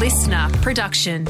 listener production.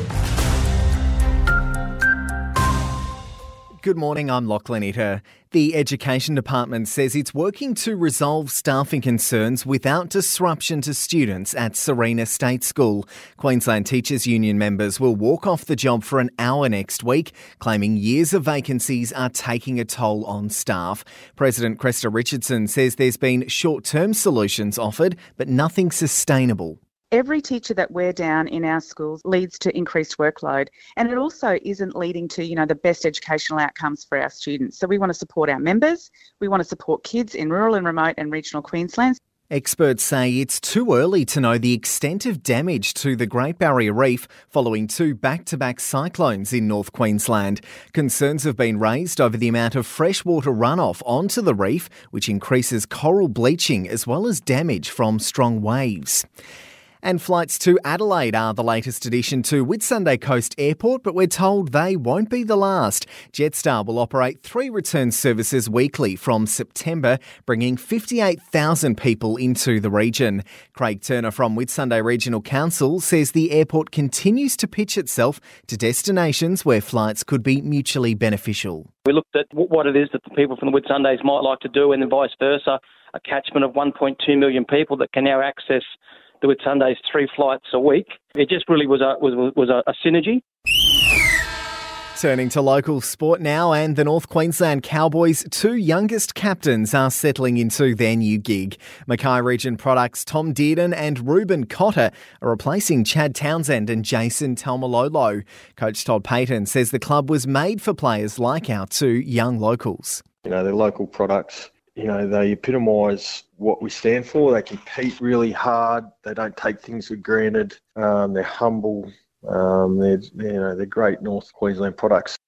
Good morning, I'm Lachlan Itter. The Education Department says it's working to resolve staffing concerns without disruption to students at Sarina State School. Queensland Teachers Union members will walk off the job for an hour next week, claiming years of vacancies are taking a toll on staff. President Cresta Richardson says there's been short term solutions offered, but nothing sustainable every teacher that we're down in our schools leads to increased workload and it also isn't leading to you know the best educational outcomes for our students so we want to support our members we want to support kids in rural and remote and regional queensland Experts say it's too early to know the extent of damage to the Great Barrier Reef following two back to back cyclones in North Queensland. Concerns have been raised over the amount of freshwater runoff onto the reef, which increases coral bleaching as well as damage from strong waves. And flights to Adelaide are the latest addition to Whitsunday Coast Airport, but we're told they won't be the last. Jetstar will operate three return services weekly from September, bringing 58,000 people into the region. Craig Turner from Whitsunday Regional Council says the airport continues to pitch itself to destinations where flights could be mutually beneficial. We looked at what it is that the people from the Whitsundays might like to do, and then vice versa. A catchment of 1.2 million people that can now access the Whitsundays three flights a week. It just really was a was was a, a synergy. Turning to local sport now, and the North Queensland Cowboys' two youngest captains are settling into their new gig. Mackay Region Products' Tom Dearden and Reuben Cotter are replacing Chad Townsend and Jason Taumalolo. Coach Todd Payten says the club was made for players like our two young locals. You know, they're local products you know, they epitomise what we stand for. They compete really hard. They don't take things for granted. Um, they're humble. Um, they're, you know, they're great North Queensland products.